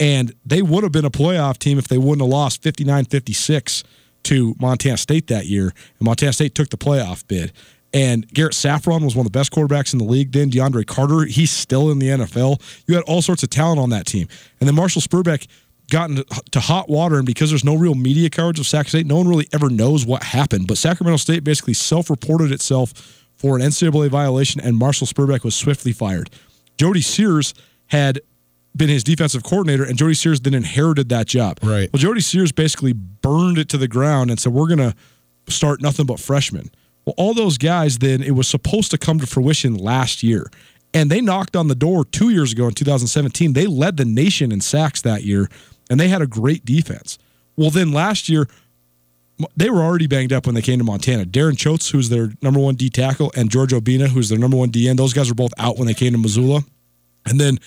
and they would have been a playoff team if they wouldn't have lost 59 56 to Montana State that year, and Montana State took the playoff bid. And Garrett Safron was one of the best quarterbacks in the league. Then DeAndre Carter, he's still in the NFL. You had all sorts of talent on that team. And then Marshall Sperbeck got into to hot water, and because there's no real media coverage of Sac State, no one really ever knows what happened. But Sacramento State basically self-reported itself for an NCAA violation, and Marshall Sperbeck was swiftly fired. Jody Sears had been his defensive coordinator, and Jody Sears then inherited that job. Right. Well, Jody Sears basically burned it to the ground and said, "We're going to start nothing but freshmen." Well, all those guys then it was supposed to come to fruition last year, and they knocked on the door two years ago in 2017. They led the nation in sacks that year, and they had a great defense. Well, then last year. They were already banged up when they came to Montana. Darren Choates, who's their number one D tackle, and George Obinna, who's their number one DN, those guys were both out when they came to Missoula. And then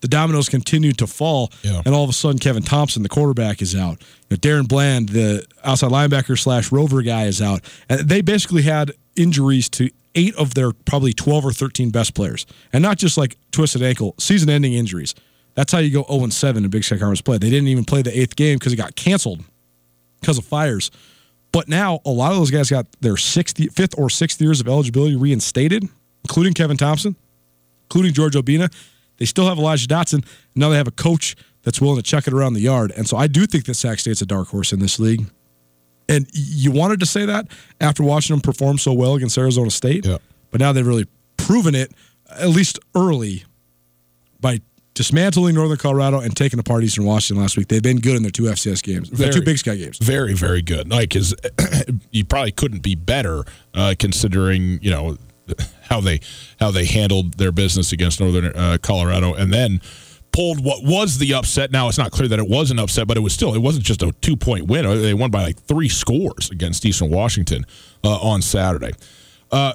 the dominoes continued to fall, yeah. and all of a sudden Kevin Thompson, the quarterback, is out. You know, Darren Bland, the outside linebacker slash rover guy, is out, and they basically had injuries to eight of their probably twelve or thirteen best players, and not just like twisted ankle, season-ending injuries. That's how you go zero oh and seven in Big Sky Conference play. They didn't even play the eighth game because it got canceled because of fires. But now a lot of those guys got their sixth, fifth or sixth years of eligibility reinstated, including Kevin Thompson, including George Obinna they still have Elijah Dotson. Now they have a coach that's willing to chuck it around the yard. And so I do think that Sac State's a dark horse in this league. And you wanted to say that after watching them perform so well against Arizona State. Yeah. But now they've really proven it, at least early, by dismantling Northern Colorado and taking apart Eastern Washington last week. They've been good in their two FCS games, their two Big Sky games. Very, very good. Like, is you probably couldn't be better uh, considering you know how they how they handled their business against Northern uh, Colorado, and then pulled what was the upset. Now it's not clear that it was an upset, but it was still it wasn't just a two point win. They won by like three scores against Eastern Washington uh, on Saturday. Uh,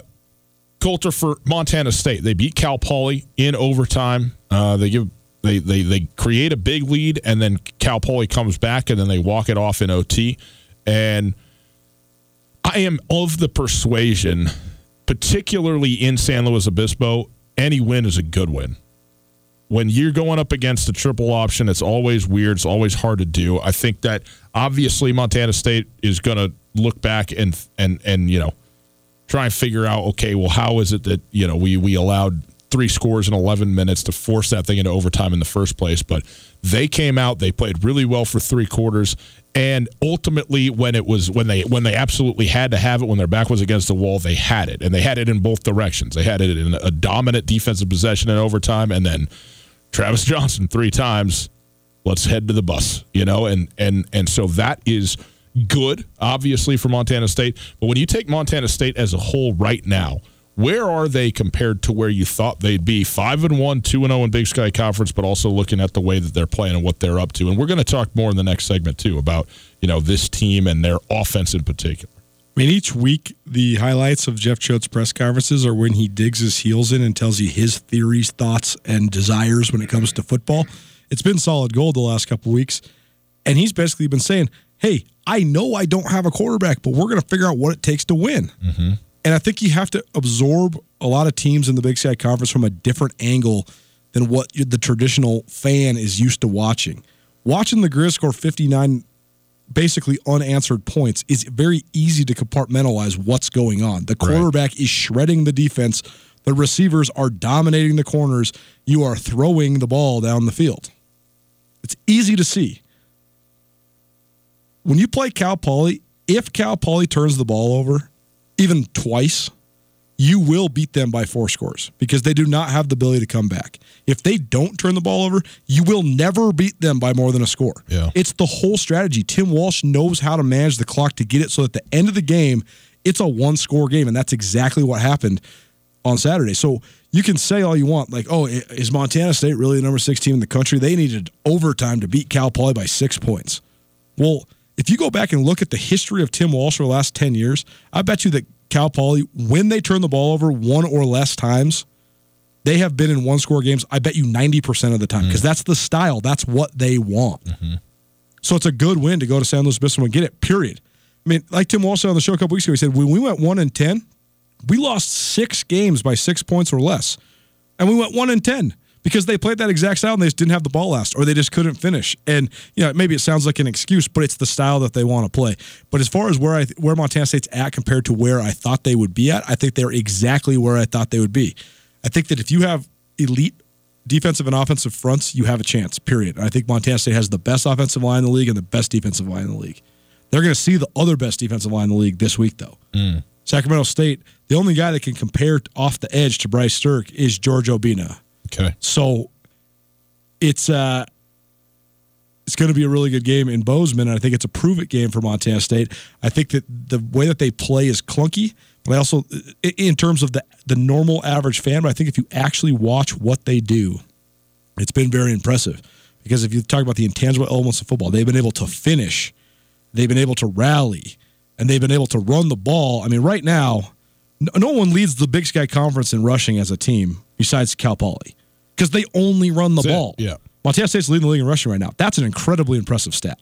Colter for Montana State. They beat Cal Poly in overtime. Uh, they give they, they they create a big lead, and then Cal Poly comes back, and then they walk it off in OT. And I am of the persuasion, particularly in San Luis Obispo, any win is a good win. When you're going up against the triple option, it's always weird. It's always hard to do. I think that obviously Montana State is going to look back and and and you know try and figure out okay, well, how is it that you know we we allowed three scores in 11 minutes to force that thing into overtime in the first place? But they came out, they played really well for three quarters, and ultimately, when it was when they when they absolutely had to have it, when their back was against the wall, they had it, and they had it in both directions. They had it in a dominant defensive possession in overtime, and then Travis Johnson three times. Let's head to the bus, you know, and and and so that is good, obviously, for Montana State. But when you take Montana State as a whole right now, where are they compared to where you thought they'd be? Five and one, two and zero in Big Sky Conference, but also looking at the way that they're playing and what they're up to. And we're going to talk more in the next segment too about you know this team and their offense in particular. I mean, each week the highlights of Jeff Choate's press conferences are when he digs his heels in and tells you his theories, thoughts, and desires when it comes to football. It's been solid gold the last couple weeks, and he's basically been saying, "Hey, I know I don't have a quarterback, but we're going to figure out what it takes to win." Mm-hmm. And I think you have to absorb a lot of teams in the Big Sky Conference from a different angle than what the traditional fan is used to watching. Watching the Grizz score 59 basically unanswered points is very easy to compartmentalize what's going on. The quarterback right. is shredding the defense, the receivers are dominating the corners, you are throwing the ball down the field. It's easy to see. When you play Cal Poly, if Cal Poly turns the ball over, even twice, you will beat them by four scores because they do not have the ability to come back. If they don't turn the ball over, you will never beat them by more than a score. Yeah. It's the whole strategy. Tim Walsh knows how to manage the clock to get it so at the end of the game, it's a one score game. And that's exactly what happened on Saturday. So you can say all you want, like, oh, is Montana State really the number six team in the country? They needed overtime to beat Cal Poly by six points. Well, if you go back and look at the history of Tim Walsh for the last 10 years, I bet you that Cal Poly, when they turn the ball over one or less times, they have been in one score games, I bet you 90% of the time, because mm-hmm. that's the style. That's what they want. Mm-hmm. So it's a good win to go to San Luis Obispo and get it, period. I mean, like Tim Walsh said on the show a couple weeks ago, he said, when we went 1 and 10, we lost six games by six points or less. And we went 1 and 10 because they played that exact style and they just didn't have the ball last or they just couldn't finish. And you know, maybe it sounds like an excuse, but it's the style that they want to play. But as far as where I where Montana State's at compared to where I thought they would be at, I think they're exactly where I thought they would be. I think that if you have elite defensive and offensive fronts, you have a chance. Period. I think Montana State has the best offensive line in the league and the best defensive line in the league. They're going to see the other best defensive line in the league this week, though. Mm. Sacramento State, the only guy that can compare off the edge to Bryce Sterk is George Obinna. Okay. So it's uh it's going to be a really good game in Bozeman, and I think it's a prove it game for Montana State. I think that the way that they play is clunky, but I also, in terms of the the normal average fan, but I think if you actually watch what they do, it's been very impressive. Because if you talk about the intangible elements of football, they've been able to finish, they've been able to rally, and they've been able to run the ball. I mean, right now, no one leads the Big Sky Conference in rushing as a team besides Cal Poly because they only run the That's ball. It. Yeah. Montana State's leading the league in rushing right now. That's an incredibly impressive stat.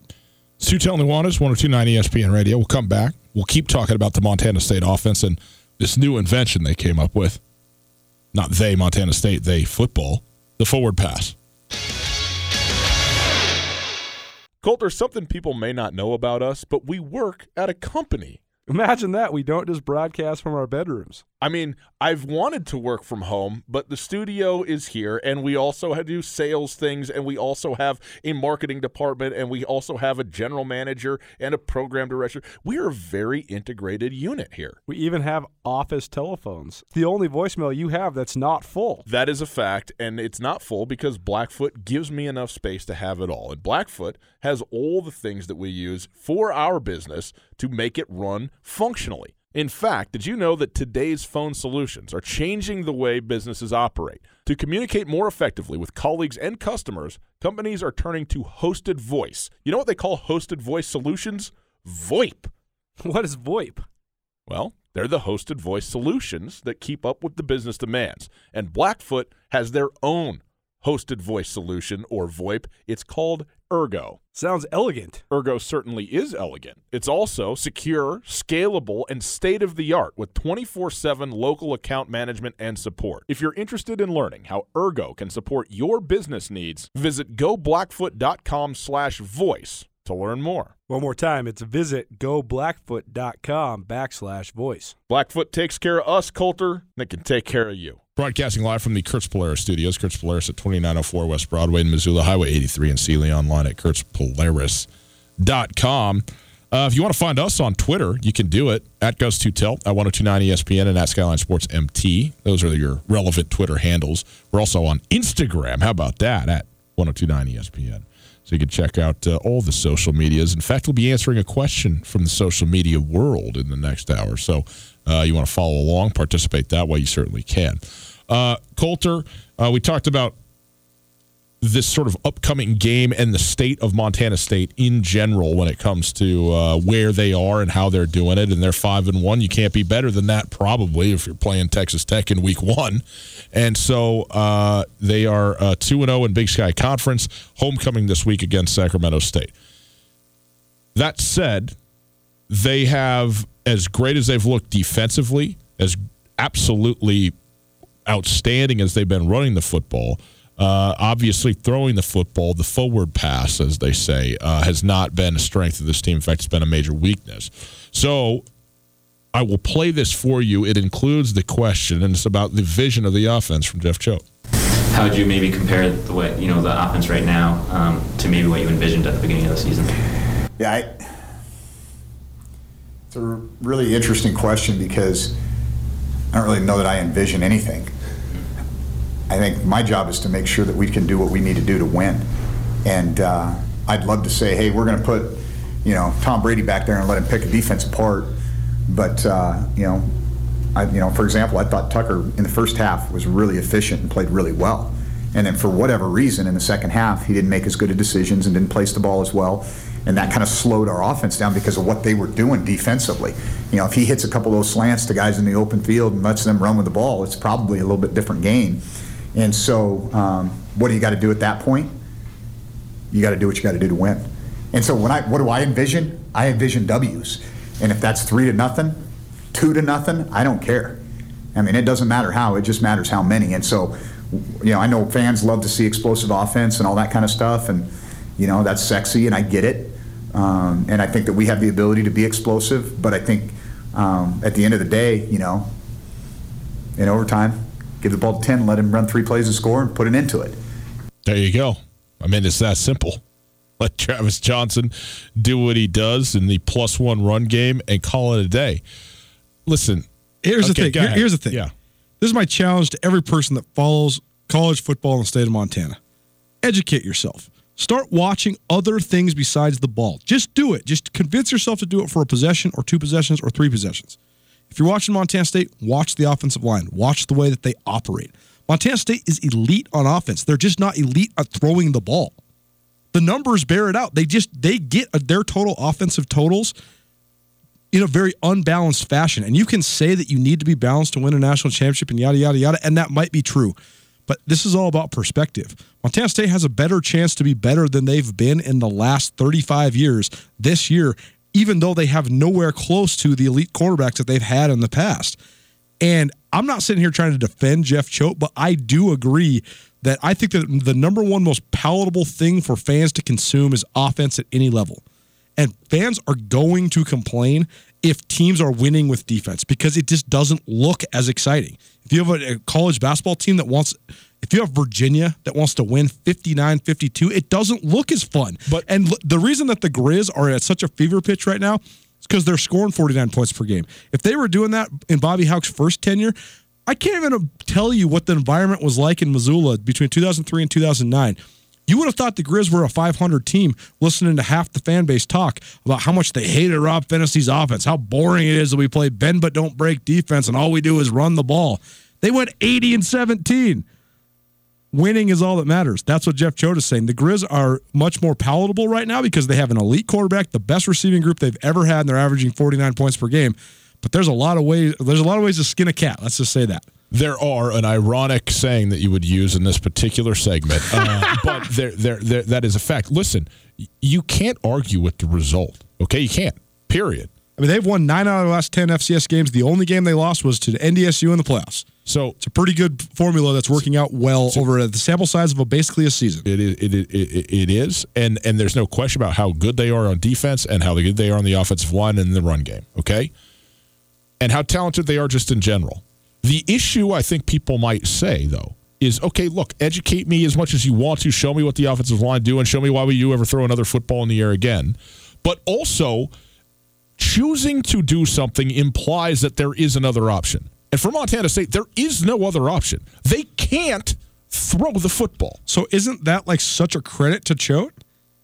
Stu Nuanez, 1029 ESPN Radio. We'll come back. We'll keep talking about the Montana State offense and this new invention they came up with. Not they, Montana State, they football, the forward pass. Colt, there's something people may not know about us, but we work at a company Imagine that. We don't just broadcast from our bedrooms. I mean, I've wanted to work from home, but the studio is here, and we also have do sales things, and we also have a marketing department, and we also have a general manager and a program director. We are a very integrated unit here. We even have office telephones. The only voicemail you have that's not full. That is a fact, and it's not full because Blackfoot gives me enough space to have it all. And Blackfoot has all the things that we use for our business to make it run functionally. In fact, did you know that today's phone solutions are changing the way businesses operate? To communicate more effectively with colleagues and customers, companies are turning to hosted voice. You know what they call hosted voice solutions? VoIP. What is VoIP? Well, they're the hosted voice solutions that keep up with the business demands. And Blackfoot has their own hosted voice solution or VoIP. It's called Ergo. Sounds elegant. Ergo certainly is elegant. It's also secure, scalable, and state of the art with 24 7 local account management and support. If you're interested in learning how Ergo can support your business needs, visit goblackfoot.com slash voice to learn more. One more time, it's visit goblackfoot.com backslash voice. Blackfoot takes care of us, Colter, and they can take care of you. Broadcasting live from the Kurtz Polaris studios. Kurtz Polaris at 2904 West Broadway in Missoula, Highway 83 in Seeley, online at kurtzpolaris.com. Uh, if you want to find us on Twitter, you can do it at Gus2Tilt, at 1029 ESPN, and at Skyline Sports MT. Those are your relevant Twitter handles. We're also on Instagram. How about that? At 1029 ESPN. So you can check out uh, all the social medias. In fact, we'll be answering a question from the social media world in the next hour. So uh, you want to follow along, participate that way, you certainly can. Uh, Colter, uh, we talked about this sort of upcoming game and the state of Montana State in general when it comes to uh, where they are and how they're doing it. And they're five and one. You can't be better than that, probably, if you're playing Texas Tech in Week One. And so uh, they are uh, two and zero in Big Sky Conference. Homecoming this week against Sacramento State. That said, they have as great as they've looked defensively, as absolutely outstanding as they've been running the football. Uh, obviously, throwing the football, the forward pass, as they say, uh, has not been a strength of this team. In fact, it's been a major weakness. So I will play this for you. It includes the question, and it's about the vision of the offense from Jeff Choate. How would you maybe compare the way you know the offense right now um, to maybe what you envisioned at the beginning of the season? Yeah, I, it's a really interesting question because I don't really know that I envision anything. I think my job is to make sure that we can do what we need to do to win. And uh, I'd love to say, hey, we're going to put, you know, Tom Brady back there and let him pick a defense apart. But uh, you know, I, you know, for example, I thought Tucker in the first half was really efficient and played really well. And then for whatever reason, in the second half, he didn't make as good of decisions and didn't place the ball as well. And that kind of slowed our offense down because of what they were doing defensively. You know, if he hits a couple of those slants to guys in the open field and lets them run with the ball, it's probably a little bit different game. And so, um, what do you got to do at that point? You got to do what you got to do to win. And so, when I what do I envision? I envision W's. And if that's three to nothing, two to nothing, I don't care. I mean, it doesn't matter how; it just matters how many. And so, you know, I know fans love to see explosive offense and all that kind of stuff, and you know that's sexy, and I get it. Um, and I think that we have the ability to be explosive, but I think um, at the end of the day, you know, in overtime, give the ball to 10, let him run three plays and score and put an end to it. There you go. I mean, it's that simple. Let Travis Johnson do what he does in the plus one run game and call it a day. Listen, here's okay, the thing. Here- here's the thing. Yeah. This is my challenge to every person that follows college football in the state of Montana. Educate yourself. Start watching other things besides the ball. Just do it. Just convince yourself to do it for a possession or two possessions or three possessions. If you're watching Montana State, watch the offensive line. Watch the way that they operate. Montana State is elite on offense. They're just not elite at throwing the ball. The numbers bear it out. They just they get their total offensive totals in a very unbalanced fashion. And you can say that you need to be balanced to win a national championship and yada yada yada, and that might be true. But this is all about perspective. Montana State has a better chance to be better than they've been in the last 35 years this year, even though they have nowhere close to the elite quarterbacks that they've had in the past. And I'm not sitting here trying to defend Jeff Choate, but I do agree that I think that the number one most palatable thing for fans to consume is offense at any level. And fans are going to complain if teams are winning with defense because it just doesn't look as exciting. If you have a, college basketball team that wants if you have Virginia that wants to win 59-52, it doesn't look as fun. But and l- the reason that the Grizz are at such a fever pitch right now is because they're scoring 49 points per game. If they were doing that in Bobby Hauck's first tenure, I can't even um, tell you what the environment was like in Missoula between 2003 and 2009. You would have thought the Grizz were a 500 team listening to half the fan base talk about how much they hated Rob Phenicie's offense, how boring it is that we play bend but don't break defense, and all we do is run the ball. They went 80 and 17. Winning is all that matters. That's what Jeff Choate is saying. The Grizz are much more palatable right now because they have an elite quarterback, the best receiving group they've ever had, and they're averaging 49 points per game. But there's a lot of ways. There's a lot of ways to skin a cat. Let's just say that. There are an ironic saying that you would use in this particular segment, uh, but there, there, there, that is a fact. Listen, you can't argue with the result. Okay, you can't. Period. I mean, they've won nine out of the last 10 FCS games. The only game they lost was to the NDSU in the playoffs. So it's a pretty good formula that's working out well so, over the sample size of a basically a season. It is, it, it, it, it is, and and there's no question about how good they are on defense and how good they are on the offensive line and the run game. Okay, and how talented they are just in general. The issue I think people might say though is okay. Look, educate me as much as you want to. Show me what the offensive line do, and show me why would you ever throw another football in the air again. But also, choosing to do something implies that there is another option. And for Montana State, there is no other option. They can't throw the football. So isn't that like such a credit to Choate?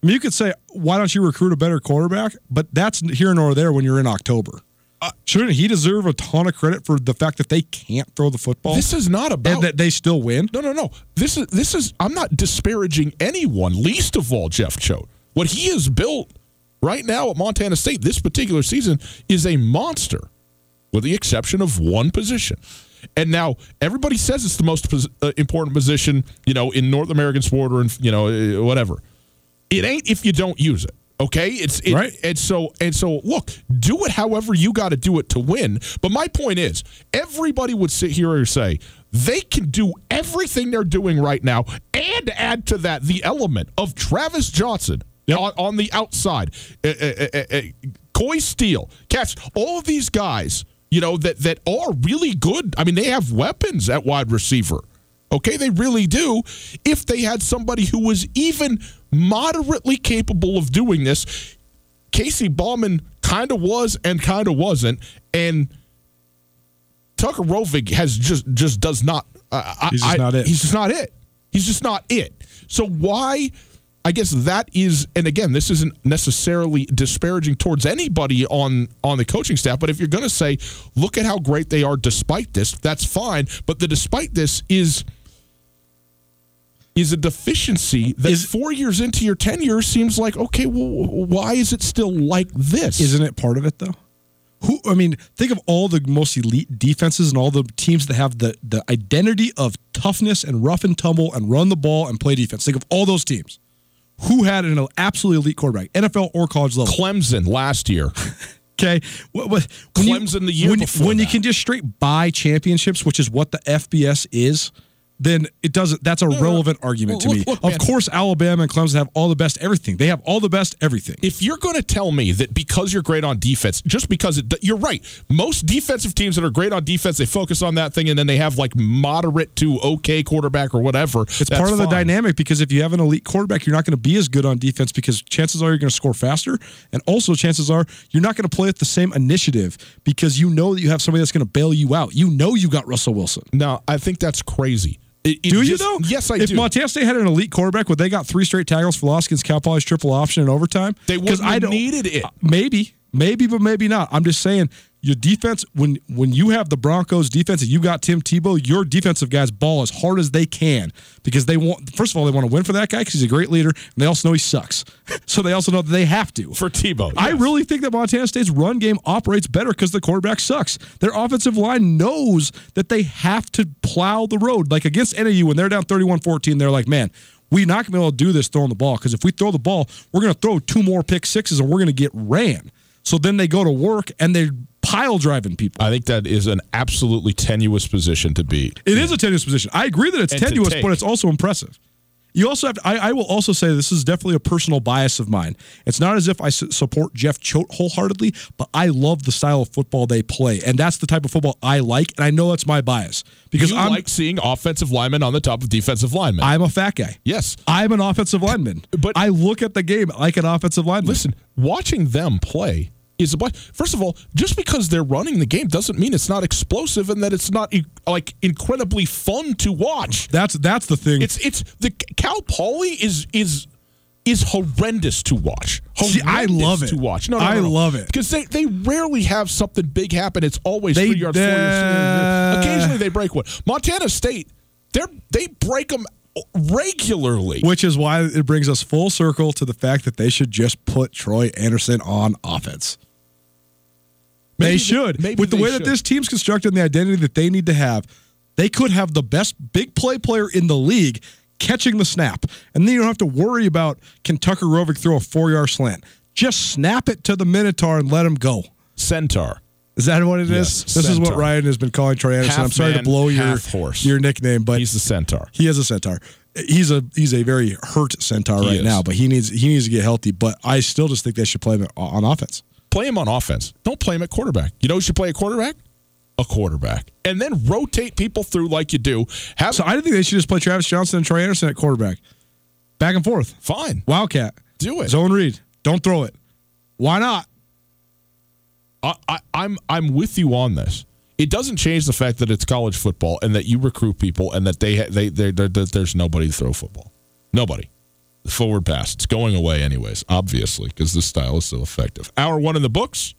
I mean, you could say, why don't you recruit a better quarterback? But that's here nor there when you're in October. Uh, shouldn't he deserve a ton of credit for the fact that they can't throw the football? This is not about and that they still win. No, no, no. This is this is. I'm not disparaging anyone, least of all Jeff Choate. What he has built right now at Montana State this particular season is a monster with the exception of one position. And now everybody says it's the most pos- uh, important position, you know, in North American sport or in, you know, uh, whatever. It ain't if you don't use it. Okay, it's it, right, and so and so. Look, do it however you got to do it to win. But my point is, everybody would sit here and say they can do everything they're doing right now, and add to that the element of Travis Johnson yep. on, on, the outside, uh, uh, uh, Coy Steele, catch all of these guys you know, that that are really good. I mean, they have weapons at wide receiver. Okay, they really do. If they had somebody who was even moderately capable of doing this, Casey Bauman kind of was and kind of wasn't, and Tucker Rovig has just just does not. Uh, he's just I, not it. He's just not it. He's just not it. So why? I guess that is, and again, this isn't necessarily disparaging towards anybody on on the coaching staff. But if you're going to say, look at how great they are despite this, that's fine. But the despite this is is a deficiency that is, four years into your tenure seems like okay. Well, why is it still like this? Isn't it part of it though? Who I mean, think of all the most elite defenses and all the teams that have the the identity of toughness and rough and tumble and run the ball and play defense. Think of all those teams who had an absolutely elite quarterback, NFL or college level. Clemson last year. okay, what, what, Clemson you, the year when, before. When that. you can just straight buy championships, which is what the FBS is, then it doesn't. That's a relevant argument to look, me. look, of man. course, Alabama and Clemson have all the best everything. They have all the best everything. If you're going to tell me that because you're great on defense, just because it, you're right, most defensive teams that are great on defense, they focus on that thing, and then they have like moderate to okay quarterback or whatever. It's part of the dynamic because if you have an elite quarterback, you're not going to be as good on defense because chances are you're going to score faster, and also chances are you're not going to play with the same initiative because you know that you have somebody that's going to bail you out. You know you got Russell Wilson. Now I think that's crazy. It, it do just, you though? Yes, I if do. If Montana State had an elite quarterback, would they got three straight tackles for loss against Cal Poly's triple option in overtime? They wouldn't I needed it. Uh, maybe, maybe, but maybe not. I'm just saying your defense when when you have the Broncos defense and you got Tim Tebow, your defensive guys ball as hard as they can because they want. First of all, they want to win for that guy because he's a great leader, and they also know he sucks. so they also know that they have to for Tebow. I really think that Montana State's run game operates better because the quarterback sucks. Their offensive line knows that they have to plow the road. Like against NAU when they're down 31-14, they're like, man. We're not going to be able to do this throwing the ball because if we throw the ball, we're going to throw two more pick sixes and we're going to get ran. So then they go to work and they're pile driving people. I think that is an absolutely tenuous position to be. It is a tenuous position. I agree that it's And tenuous, but it's also impressive. You also have to, I, I will also say this is definitely a personal bias of mine. It's not as if I su- support Jeff Choate wholeheartedly, but I love the style of football they play. And that's the type of football I like. And I know that's my bias because I'm, like seeing offensive linemen on the top of defensive linemen. I'm a fat guy. yes. I'm an offensive lineman. But- I look at the game like an offensive lineman. Listen, watching them play is a bunch. First of all, just because they're running the game doesn't mean it's not explosive and that it's not like incredibly fun to watch. That's that's the thing. It's it's the Cal Poly is is is horrendous to watch. See, I Horrendous love it. to watch. No, no, I no, no. love it. because they they rarely have something big happen. It's always They- three yards, four yards. uh, Occasionally they break one. Montana State, they they break them regularly. which is why it brings us full circle to the fact that they should just put Troy Anderson on offense. Maybe they they- should. maybe With the they way that this team's constructed and the identity that they need to have, they could have the best big play player in the league catching the snap. And then you don't have to worry about can Tucker Rovig throw a four yard slant. Just snap it to the Minotaur and let him go. Centaur. Is that what it is? Yes, this is what centaur. Ryan has been calling Troy Anderson. Half I'm sorry man, to blow your horse. your nickname, but He's the centaur. he is a centaur. He's a he's a very hurt centaur He right is. now, but he needs he needs to get healthy. But I still just think they should play him on offense. Play him on offense. Don't play him at quarterback. You know who should play a quarterback? A quarterback. And then rotate people through like you do. Have So I think they should just play Travis Johnson and Troy Anderson at quarterback, back and forth. fine. Wildcat, Do it. zone read. Don't throw it. Why not? I, I, I'm I'm with you on this. It doesn't change the fact that it's college football and that you recruit people and that they ha- they they they there's nobody to throw football. Nobody. The forward pass. It's going away anyways, obviously, because this style is so effective. Hour one in the books.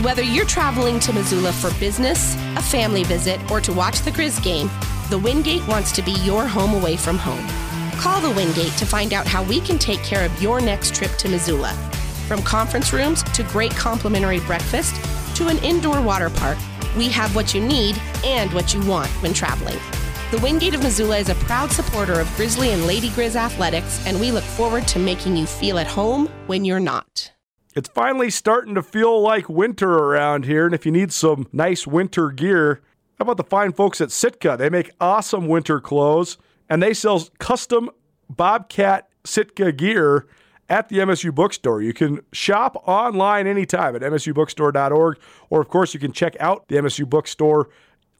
Whether you're traveling to Missoula for business, a family visit, or to watch the Grizz game, the Wingate wants to be your home away from home. Call the Wingate to find out how we can take care of your next trip to Missoula. From conference rooms to great complimentary breakfast to an indoor water park, we have what you need and what you want when traveling. The Wingate of Missoula is a proud supporter of Grizzly and Lady Grizz athletics, and we look forward to making you feel at home when you're not. It's finally starting to feel like winter around here, and if you need some nice winter gear, how about the fine folks at Sitka? They make awesome winter clothes, and they sell custom Bobcat Sitka gear at the MSU Bookstore. You can shop online anytime at msubookstore.org, or of course, you can check out the MSU Bookstore